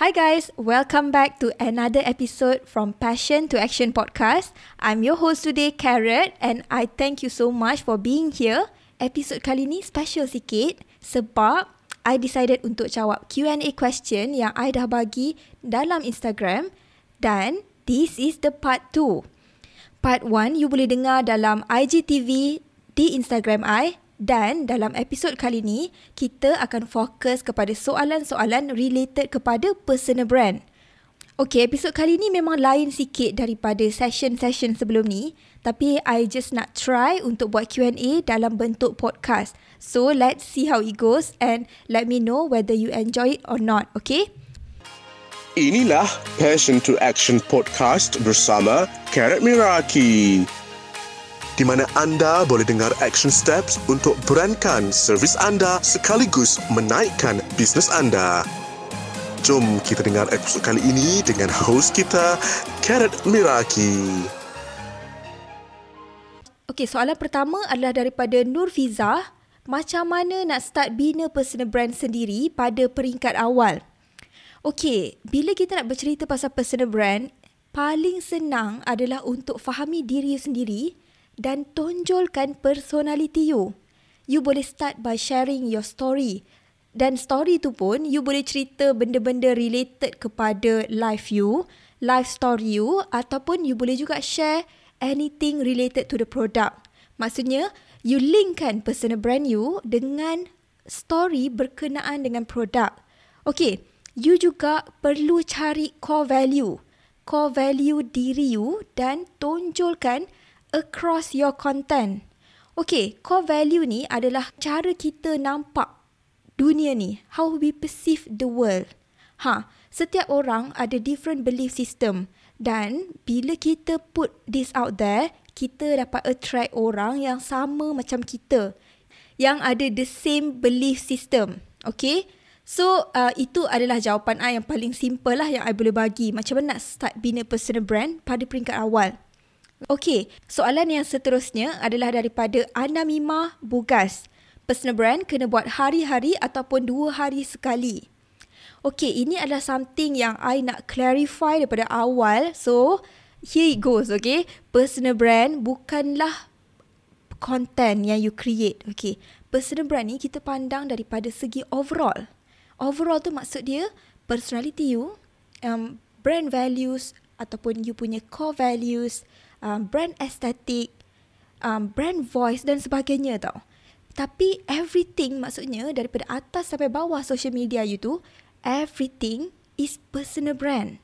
Hi guys, welcome back to another episode from Passion to Action podcast. I'm your host today, Carrot, and I thank you so much for being here. Episode kali ni special sikit sebab I decided untuk jawab Q&A question yang I dah bagi dalam Instagram dan this is the part 2. Part 1 you boleh dengar dalam IGTV di Instagram I dan dalam episod kali ni, kita akan fokus kepada soalan-soalan related kepada personal brand. Okay, episod kali ni memang lain sikit daripada session-session sebelum ni. Tapi I just nak try untuk buat Q&A dalam bentuk podcast. So, let's see how it goes and let me know whether you enjoy it or not, okay? Inilah Passion to Action Podcast bersama Karat Miraki di mana anda boleh dengar action steps untuk berankan servis anda sekaligus menaikkan bisnes anda. Jom kita dengar episod kali ini dengan host kita, Karat Miraki. Okay, soalan pertama adalah daripada Nur Fiza. Macam mana nak start bina personal brand sendiri pada peringkat awal? Okay, bila kita nak bercerita pasal personal brand, paling senang adalah untuk fahami diri sendiri dan tonjolkan personality you. You boleh start by sharing your story. Dan story tu pun you boleh cerita benda-benda related kepada life you, life story you ataupun you boleh juga share anything related to the product. Maksudnya, you linkkan personal brand you dengan story berkenaan dengan produk. Okay, you juga perlu cari core value. Core value diri you dan tonjolkan across your content. Okay, core value ni adalah cara kita nampak dunia ni, how we perceive the world. Ha, setiap orang ada different belief system dan bila kita put this out there, kita dapat attract orang yang sama macam kita yang ada the same belief system. Okay? So, uh, itu adalah jawapan I yang paling simple lah yang I boleh bagi. Macam mana nak start bina personal brand pada peringkat awal. Okey, soalan yang seterusnya adalah daripada Anamima Bugas. Personal brand kena buat hari-hari ataupun dua hari sekali. Okey, ini adalah something yang I nak clarify daripada awal. So, here it goes, okay? Personal brand bukanlah content yang you create, okay? Personal brand ni kita pandang daripada segi overall. Overall tu maksud dia personality you, um, brand values ataupun you punya core values, um, brand estetik, um, brand voice dan sebagainya tau. Tapi everything maksudnya daripada atas sampai bawah social media you tu, everything is personal brand.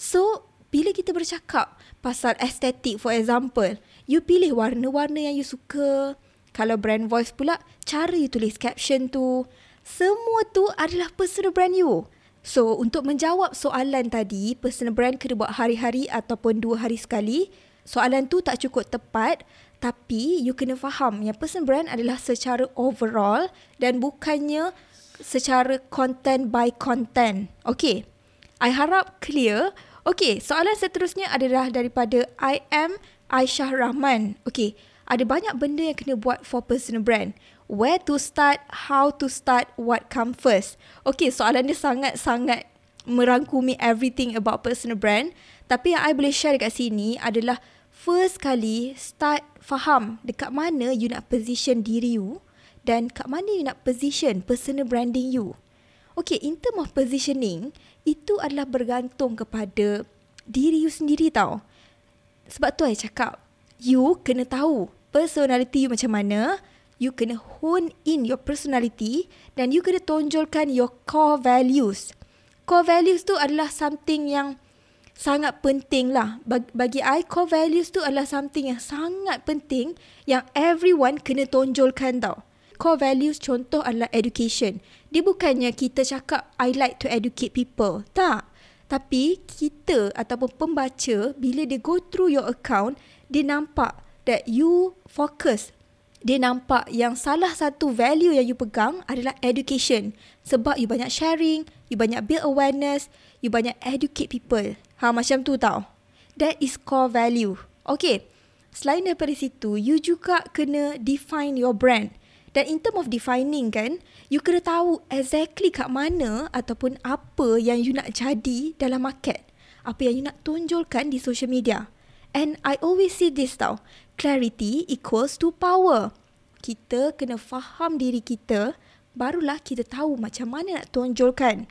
So, bila kita bercakap pasal estetik for example, you pilih warna-warna yang you suka. Kalau brand voice pula, cara you tulis caption tu. Semua tu adalah personal brand you. So, untuk menjawab soalan tadi, personal brand kena buat hari-hari ataupun dua hari sekali, soalan tu tak cukup tepat tapi you kena faham yang person brand adalah secara overall dan bukannya secara content by content. Okay. I harap clear. Okay, soalan seterusnya adalah daripada I am Aisyah Rahman. Okay, ada banyak benda yang kena buat for personal brand. Where to start, how to start, what come first. Okay, soalan dia sangat-sangat merangkumi everything about personal brand. Tapi yang I boleh share dekat sini adalah first kali start faham dekat mana you nak position diri you dan kat mana you nak position personal branding you. Okay, in term of positioning, itu adalah bergantung kepada diri you sendiri tau. Sebab tu saya cakap, you kena tahu personality you macam mana, you kena hone in your personality dan you kena tonjolkan your core values. Core values tu adalah something yang sangat penting lah. Bagi I, core values tu adalah something yang sangat penting yang everyone kena tonjolkan tau. Core values contoh adalah education. Dia bukannya kita cakap, I like to educate people. Tak. Tapi kita ataupun pembaca, bila dia go through your account, dia nampak that you focus. Dia nampak yang salah satu value yang you pegang adalah education. Sebab you banyak sharing, you banyak build awareness, you banyak educate people. Ha macam tu tau. That is core value. Okay. Selain daripada situ, you juga kena define your brand. Dan in term of defining kan, you kena tahu exactly kat mana ataupun apa yang you nak jadi dalam market. Apa yang you nak tunjulkan di social media. And I always say this tau, clarity equals to power. Kita kena faham diri kita, barulah kita tahu macam mana nak tunjulkan.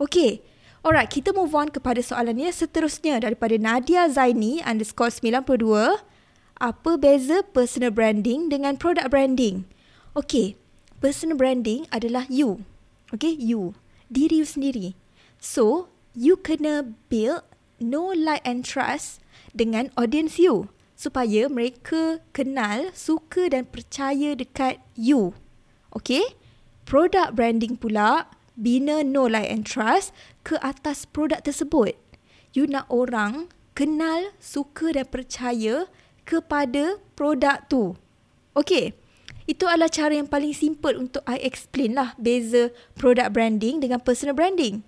Okay, alright, kita move on kepada soalan seterusnya daripada Nadia Zaini underscore 92. Apa beza personal branding dengan product branding? Okay, personal branding adalah you. Okay, you. Diri you sendiri. So, you kena build know, like and trust dengan audience you. Supaya mereka kenal, suka dan percaya dekat you. Okay? Product branding pula, bina know, like and trust ke atas produk tersebut. You nak orang kenal, suka dan percaya kepada produk tu. Okay? Itu adalah cara yang paling simple untuk I explain lah beza product branding dengan personal branding.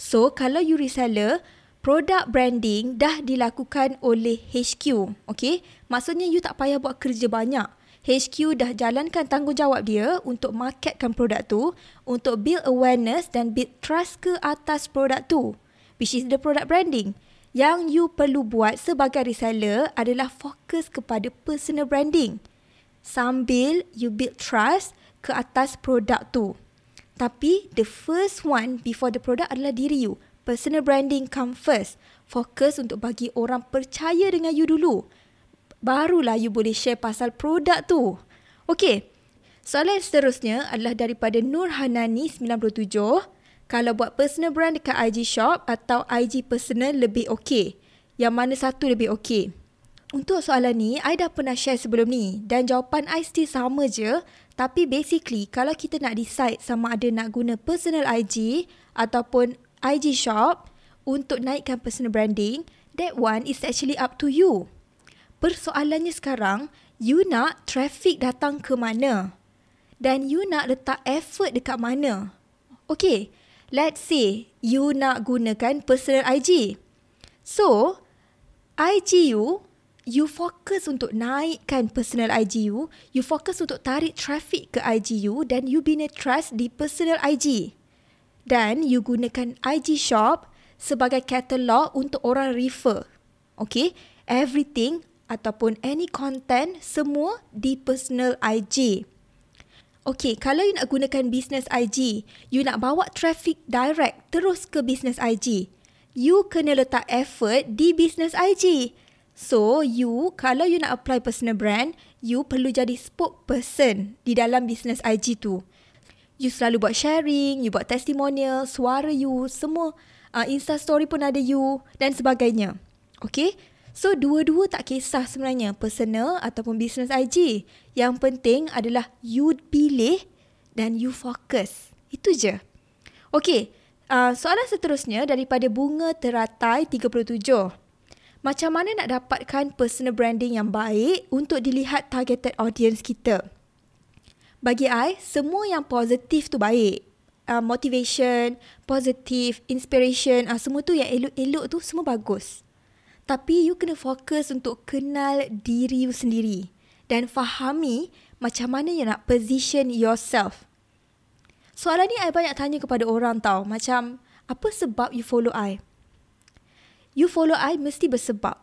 So, kalau you reseller, product branding dah dilakukan oleh HQ. Okay? Maksudnya you tak payah buat kerja banyak. HQ dah jalankan tanggungjawab dia untuk marketkan produk tu, untuk build awareness dan build trust ke atas produk tu. Which is the product branding. Yang you perlu buat sebagai reseller adalah fokus kepada personal branding sambil you build trust ke atas produk tu. Tapi the first one before the product adalah diri you. Personal branding come first. Fokus untuk bagi orang percaya dengan you dulu. Barulah you boleh share pasal produk tu. Okay. Soalan seterusnya adalah daripada Nur Hanani 97. Kalau buat personal brand dekat IG shop atau IG personal lebih okay. Yang mana satu lebih okay? Untuk soalan ni, I dah pernah share sebelum ni dan jawapan I still sama je. Tapi basically, kalau kita nak decide sama ada nak guna personal IG ataupun IG shop untuk naikkan personal branding, that one is actually up to you. Persoalannya sekarang, you nak traffic datang ke mana? Dan you nak letak effort dekat mana? Okay, let's say you nak gunakan personal IG. So, IG you you fokus untuk naikkan personal IG you, you fokus untuk tarik traffic ke IG you dan you bina trust di personal IG. Dan you gunakan IG shop sebagai katalog untuk orang refer. Okay, everything ataupun any content semua di personal IG. Okay, kalau you nak gunakan business IG, you nak bawa traffic direct terus ke business IG. You kena letak effort di business IG. So, you, kalau you nak apply personal brand, you perlu jadi spokesperson di dalam business IG tu. You selalu buat sharing, you buat testimonial, suara you, semua uh, Insta story pun ada you dan sebagainya. Okay? So, dua-dua tak kisah sebenarnya personal ataupun business IG. Yang penting adalah you pilih dan you fokus. Itu je. Okay, uh, soalan seterusnya daripada Bunga Teratai 37. Macam mana nak dapatkan personal branding yang baik untuk dilihat targeted audience kita? Bagi I, semua yang positif tu baik. Uh, motivation, positif, inspiration, uh, semua tu yang elok-elok tu semua bagus. Tapi you kena fokus untuk kenal diri you sendiri dan fahami macam mana you nak position yourself. Soalan ni I banyak tanya kepada orang tau. Macam, apa sebab you follow I? you follow I mesti bersebab.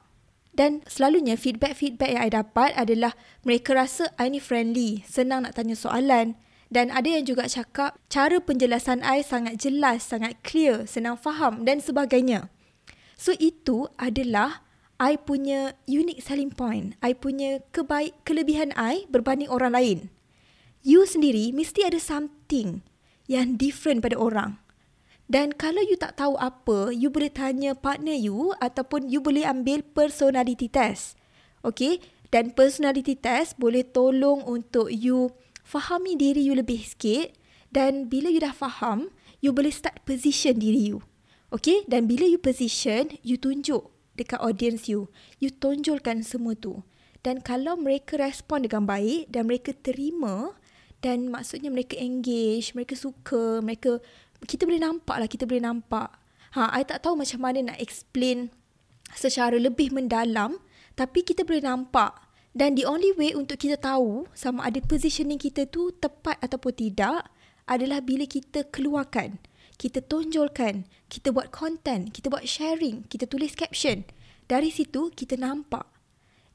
Dan selalunya feedback-feedback yang I dapat adalah mereka rasa I ni friendly, senang nak tanya soalan. Dan ada yang juga cakap cara penjelasan I sangat jelas, sangat clear, senang faham dan sebagainya. So itu adalah I punya unique selling point. I punya kebaik kelebihan I berbanding orang lain. You sendiri mesti ada something yang different pada orang. Dan kalau you tak tahu apa, you boleh tanya partner you ataupun you boleh ambil personality test. Okay? Dan personality test boleh tolong untuk you fahami diri you lebih sikit. Dan bila you dah faham, you boleh start position diri you. Okay? Dan bila you position, you tunjuk dekat audience you. You tonjolkan semua tu. Dan kalau mereka respon dengan baik dan mereka terima dan maksudnya mereka engage, mereka suka, mereka kita boleh nampak lah, kita boleh nampak. Ha, I tak tahu macam mana nak explain secara lebih mendalam, tapi kita boleh nampak Dan the only way untuk kita tahu sama ada positioning kita tu tepat ataupun tidak adalah bila kita keluarkan, kita tonjolkan, kita buat content, kita buat sharing, kita tulis caption. Dari situ kita nampak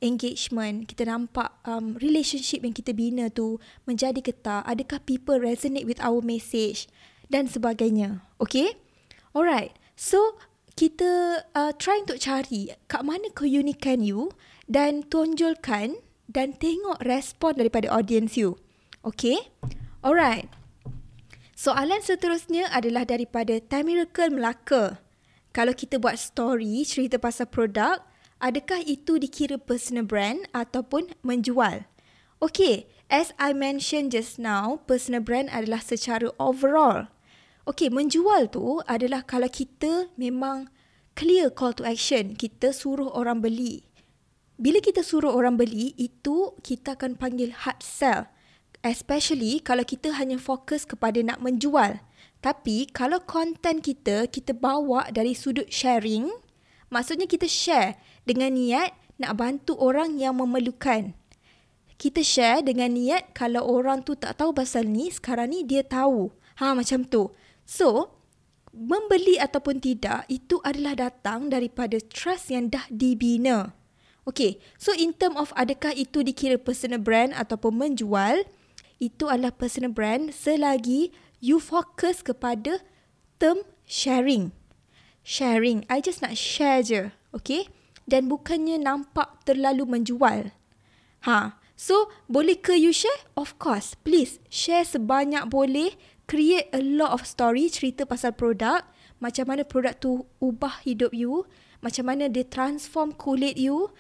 engagement, kita nampak um, relationship yang kita bina tu menjadi ketat, adakah people resonate with our message dan sebagainya. Okay? Alright. So, kita uh, try untuk cari kat mana keunikan you dan tonjolkan dan tengok respon daripada audience you. Okay? Alright. Soalan seterusnya adalah daripada Time Miracle Melaka. Kalau kita buat story cerita pasal produk, adakah itu dikira personal brand ataupun menjual? Okay, as I mentioned just now, personal brand adalah secara overall. Okay, menjual tu adalah kalau kita memang clear call to action, kita suruh orang beli. Bila kita suruh orang beli, itu kita akan panggil hard sell. Especially kalau kita hanya fokus kepada nak menjual. Tapi kalau konten kita, kita bawa dari sudut sharing, maksudnya kita share dengan niat nak bantu orang yang memerlukan. Kita share dengan niat kalau orang tu tak tahu pasal ni, sekarang ni dia tahu. Ha macam tu. So, membeli ataupun tidak, itu adalah datang daripada trust yang dah dibina. Okay, so in term of adakah itu dikira personal brand ataupun menjual, itu adalah personal brand selagi you fokus kepada term sharing. Sharing. I just nak share je. Okay? Dan bukannya nampak terlalu menjual. Ha. So, boleh ke you share? Of course. Please, share sebanyak boleh. Create a lot of story, cerita pasal produk. Macam mana produk tu ubah hidup you. Macam mana dia transform kulit you.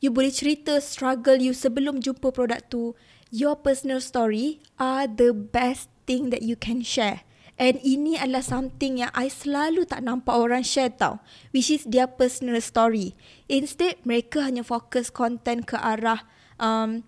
You boleh cerita struggle you sebelum jumpa produk tu your personal story are the best thing that you can share. And ini adalah something yang I selalu tak nampak orang share tau. Which is their personal story. Instead, mereka hanya fokus content ke arah um,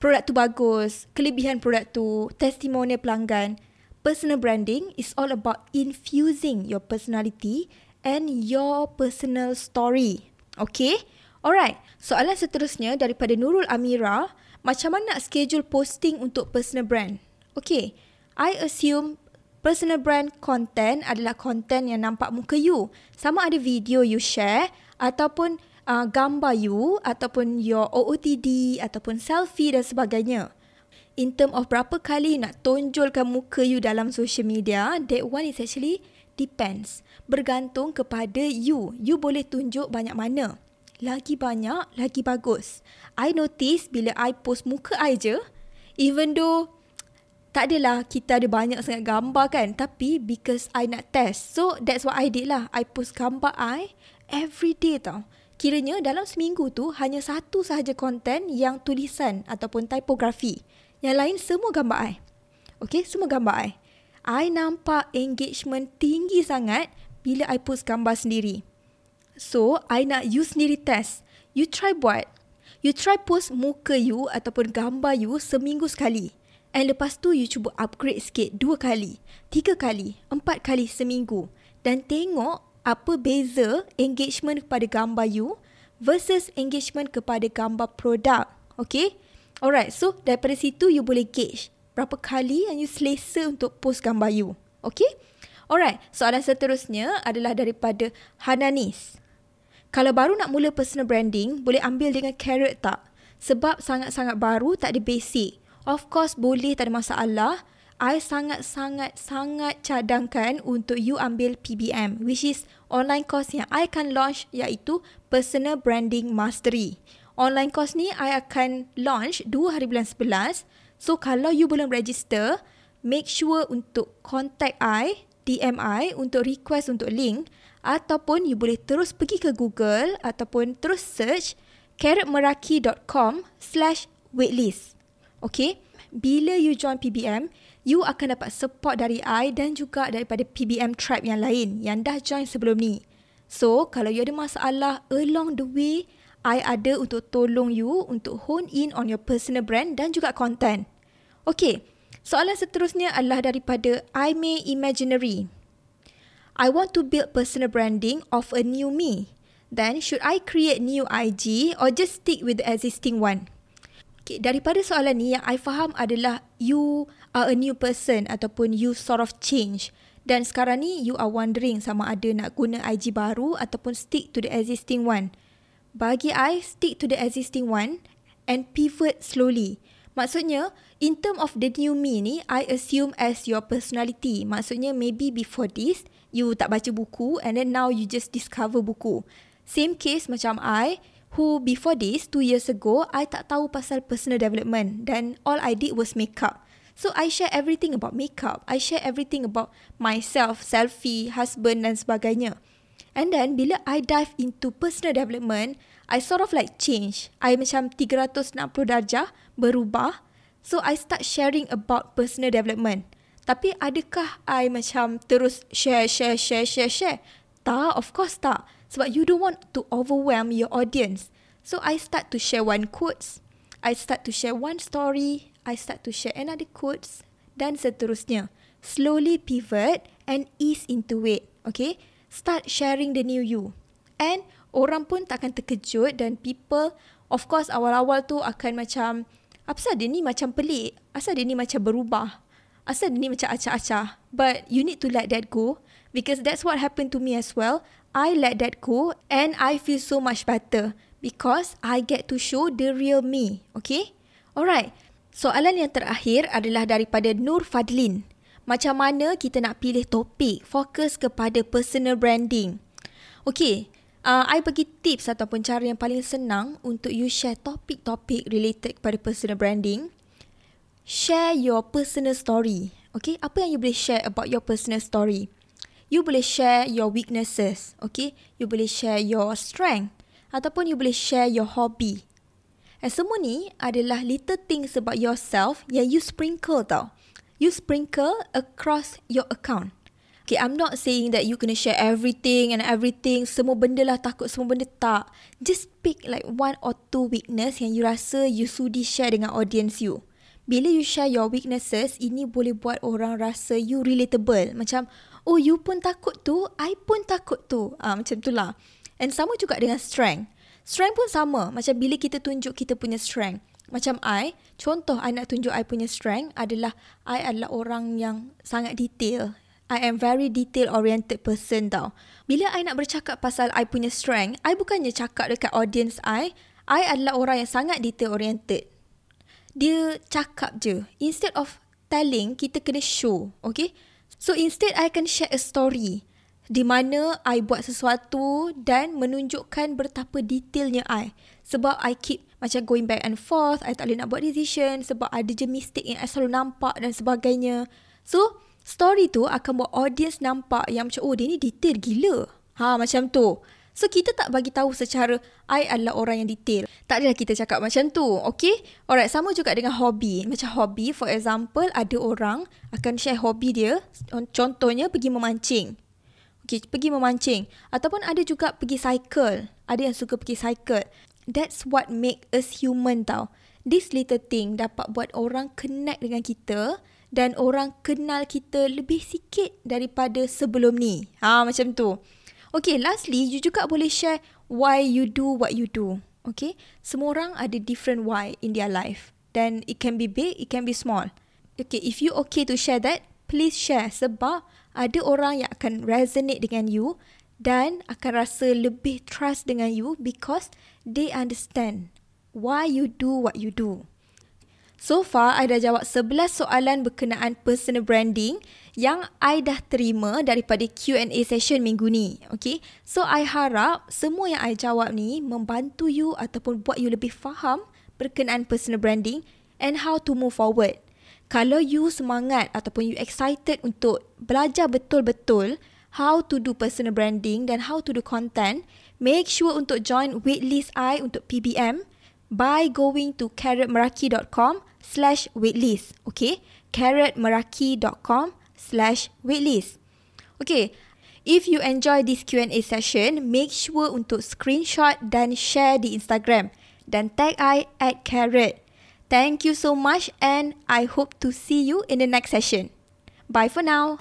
produk tu bagus, kelebihan produk tu, testimonial pelanggan. Personal branding is all about infusing your personality and your personal story. Okay? Alright, soalan seterusnya daripada Nurul Amira macam mana nak schedule posting untuk personal brand? Okay, I assume personal brand content adalah content yang nampak muka you. Sama ada video you share ataupun uh, gambar you ataupun your OOTD ataupun selfie dan sebagainya. In term of berapa kali nak tonjolkan muka you dalam social media, that one is actually depends. Bergantung kepada you. You boleh tunjuk banyak mana lagi banyak, lagi bagus. I notice bila I post muka I je, even though tak adalah kita ada banyak sangat gambar kan, tapi because I nak test. So that's what I did lah. I post gambar I every day tau. Kiranya dalam seminggu tu hanya satu sahaja konten yang tulisan ataupun tipografi. Yang lain semua gambar I. Okay, semua gambar I. I nampak engagement tinggi sangat bila I post gambar sendiri. So, I nak you sendiri test. You try buat. You try post muka you ataupun gambar you seminggu sekali. And lepas tu you cuba upgrade sikit dua kali, tiga kali, empat kali seminggu. Dan tengok apa beza engagement kepada gambar you versus engagement kepada gambar produk. Okay? Alright, so daripada situ you boleh gauge berapa kali yang you selesa untuk post gambar you. Okay? Alright, soalan seterusnya adalah daripada Hananis. Kalau baru nak mula personal branding, boleh ambil dengan carrot tak? Sebab sangat-sangat baru, tak ada basic. Of course, boleh, tak ada masalah. I sangat-sangat-sangat cadangkan untuk you ambil PBM, which is online course yang I akan launch iaitu Personal Branding Mastery. Online course ni I akan launch 2 hari bulan 11. So, kalau you belum register, make sure untuk contact I, DM I untuk request untuk link ataupun you boleh terus pergi ke Google ataupun terus search carrotmeraki.com slash waitlist. Okay, bila you join PBM, you akan dapat support dari I dan juga daripada PBM tribe yang lain yang dah join sebelum ni. So, kalau you ada masalah along the way, I ada untuk tolong you untuk hone in on your personal brand dan juga content. Okay, soalan seterusnya adalah daripada I May Imaginary. I want to build personal branding of a new me. Then should I create new IG or just stick with the existing one? Okay, daripada soalan ni yang I faham adalah you are a new person ataupun you sort of change. Dan sekarang ni you are wondering sama ada nak guna IG baru ataupun stick to the existing one. Bagi I, stick to the existing one and pivot slowly. Maksudnya, in term of the new me ni, I assume as your personality. Maksudnya, maybe before this, you tak baca buku and then now you just discover buku. Same case macam I, who before this, two years ago, I tak tahu pasal personal development dan all I did was makeup. So I share everything about makeup. I share everything about myself, selfie, husband dan sebagainya. And then bila I dive into personal development, I sort of like change. I macam 360 darjah berubah. So I start sharing about personal development. Tapi adakah I macam terus share, share, share, share, share? Tak, of course tak. Sebab you don't want to overwhelm your audience. So I start to share one quotes. I start to share one story. I start to share another quotes. Dan seterusnya. Slowly pivot and ease into it. Okay? Start sharing the new you. And orang pun tak akan terkejut dan people of course awal-awal tu akan macam apa dia ni macam pelik? Asal dia ni macam berubah? Asal dia ni macam acah-acah? But you need to let that go because that's what happened to me as well. I let that go and I feel so much better because I get to show the real me. Okay? Alright. Soalan yang terakhir adalah daripada Nur Fadlin. Macam mana kita nak pilih topik fokus kepada personal branding? Okay. Uh, I bagi tips ataupun cara yang paling senang untuk you share topik-topik related kepada personal branding. Share your personal story. Okay, apa yang you boleh share about your personal story? you boleh share your weaknesses, okay? You boleh share your strength ataupun you boleh share your hobby. And semua ni adalah little things about yourself yang you sprinkle tau. You sprinkle across your account. Okay, I'm not saying that you kena share everything and everything. Semua benda lah takut semua benda tak. Just pick like one or two weakness yang you rasa you sudi share dengan audience you. Bila you share your weaknesses, ini boleh buat orang rasa you relatable. Macam, oh you pun takut tu, I pun takut tu. Ah macam itulah. And sama juga dengan strength. Strength pun sama. Macam bila kita tunjuk kita punya strength. Macam I, contoh I nak tunjuk I punya strength adalah I adalah orang yang sangat detail. I am very detail oriented person tau. Bila I nak bercakap pasal I punya strength, I bukannya cakap dekat audience I, I adalah orang yang sangat detail oriented. Dia cakap je. Instead of telling, kita kena show. Okay? So instead I akan share a story di mana I buat sesuatu dan menunjukkan betapa detailnya I. Sebab I keep macam going back and forth, I tak boleh nak buat decision sebab ada je mistake yang I selalu nampak dan sebagainya. So, story tu akan buat audience nampak yang macam, oh dia ni detail gila. Ha, macam tu. So kita tak bagi tahu secara I adalah orang yang detail. Tak adalah kita cakap macam tu. Okay? Alright, sama juga dengan hobi. Macam hobi, for example, ada orang akan share hobi dia. Contohnya pergi memancing. Okay, pergi memancing. Ataupun ada juga pergi cycle. Ada yang suka pergi cycle. That's what make us human tau. This little thing dapat buat orang connect dengan kita dan orang kenal kita lebih sikit daripada sebelum ni. Ha, macam tu. Okay, lastly, you juga boleh share why you do what you do. Okay, semua orang ada different why in their life. Then it can be big, it can be small. Okay, if you okay to share that, please share sebab ada orang yang akan resonate dengan you dan akan rasa lebih trust dengan you because they understand why you do what you do. So far, I dah jawab 11 soalan berkenaan personal branding yang I dah terima daripada Q&A session minggu ni. Okay? So, I harap semua yang I jawab ni membantu you ataupun buat you lebih faham berkenaan personal branding and how to move forward. Kalau you semangat ataupun you excited untuk belajar betul-betul how to do personal branding dan how to do content, make sure untuk join waitlist I untuk PBM by going to carrotmeraki.com slash waitlist. Okay? carrotmeraki.com slash waitlist. Okay. If you enjoy this Q&A session, make sure untuk screenshot dan share di Instagram dan tag I at carrot. Thank you so much and I hope to see you in the next session. Bye for now.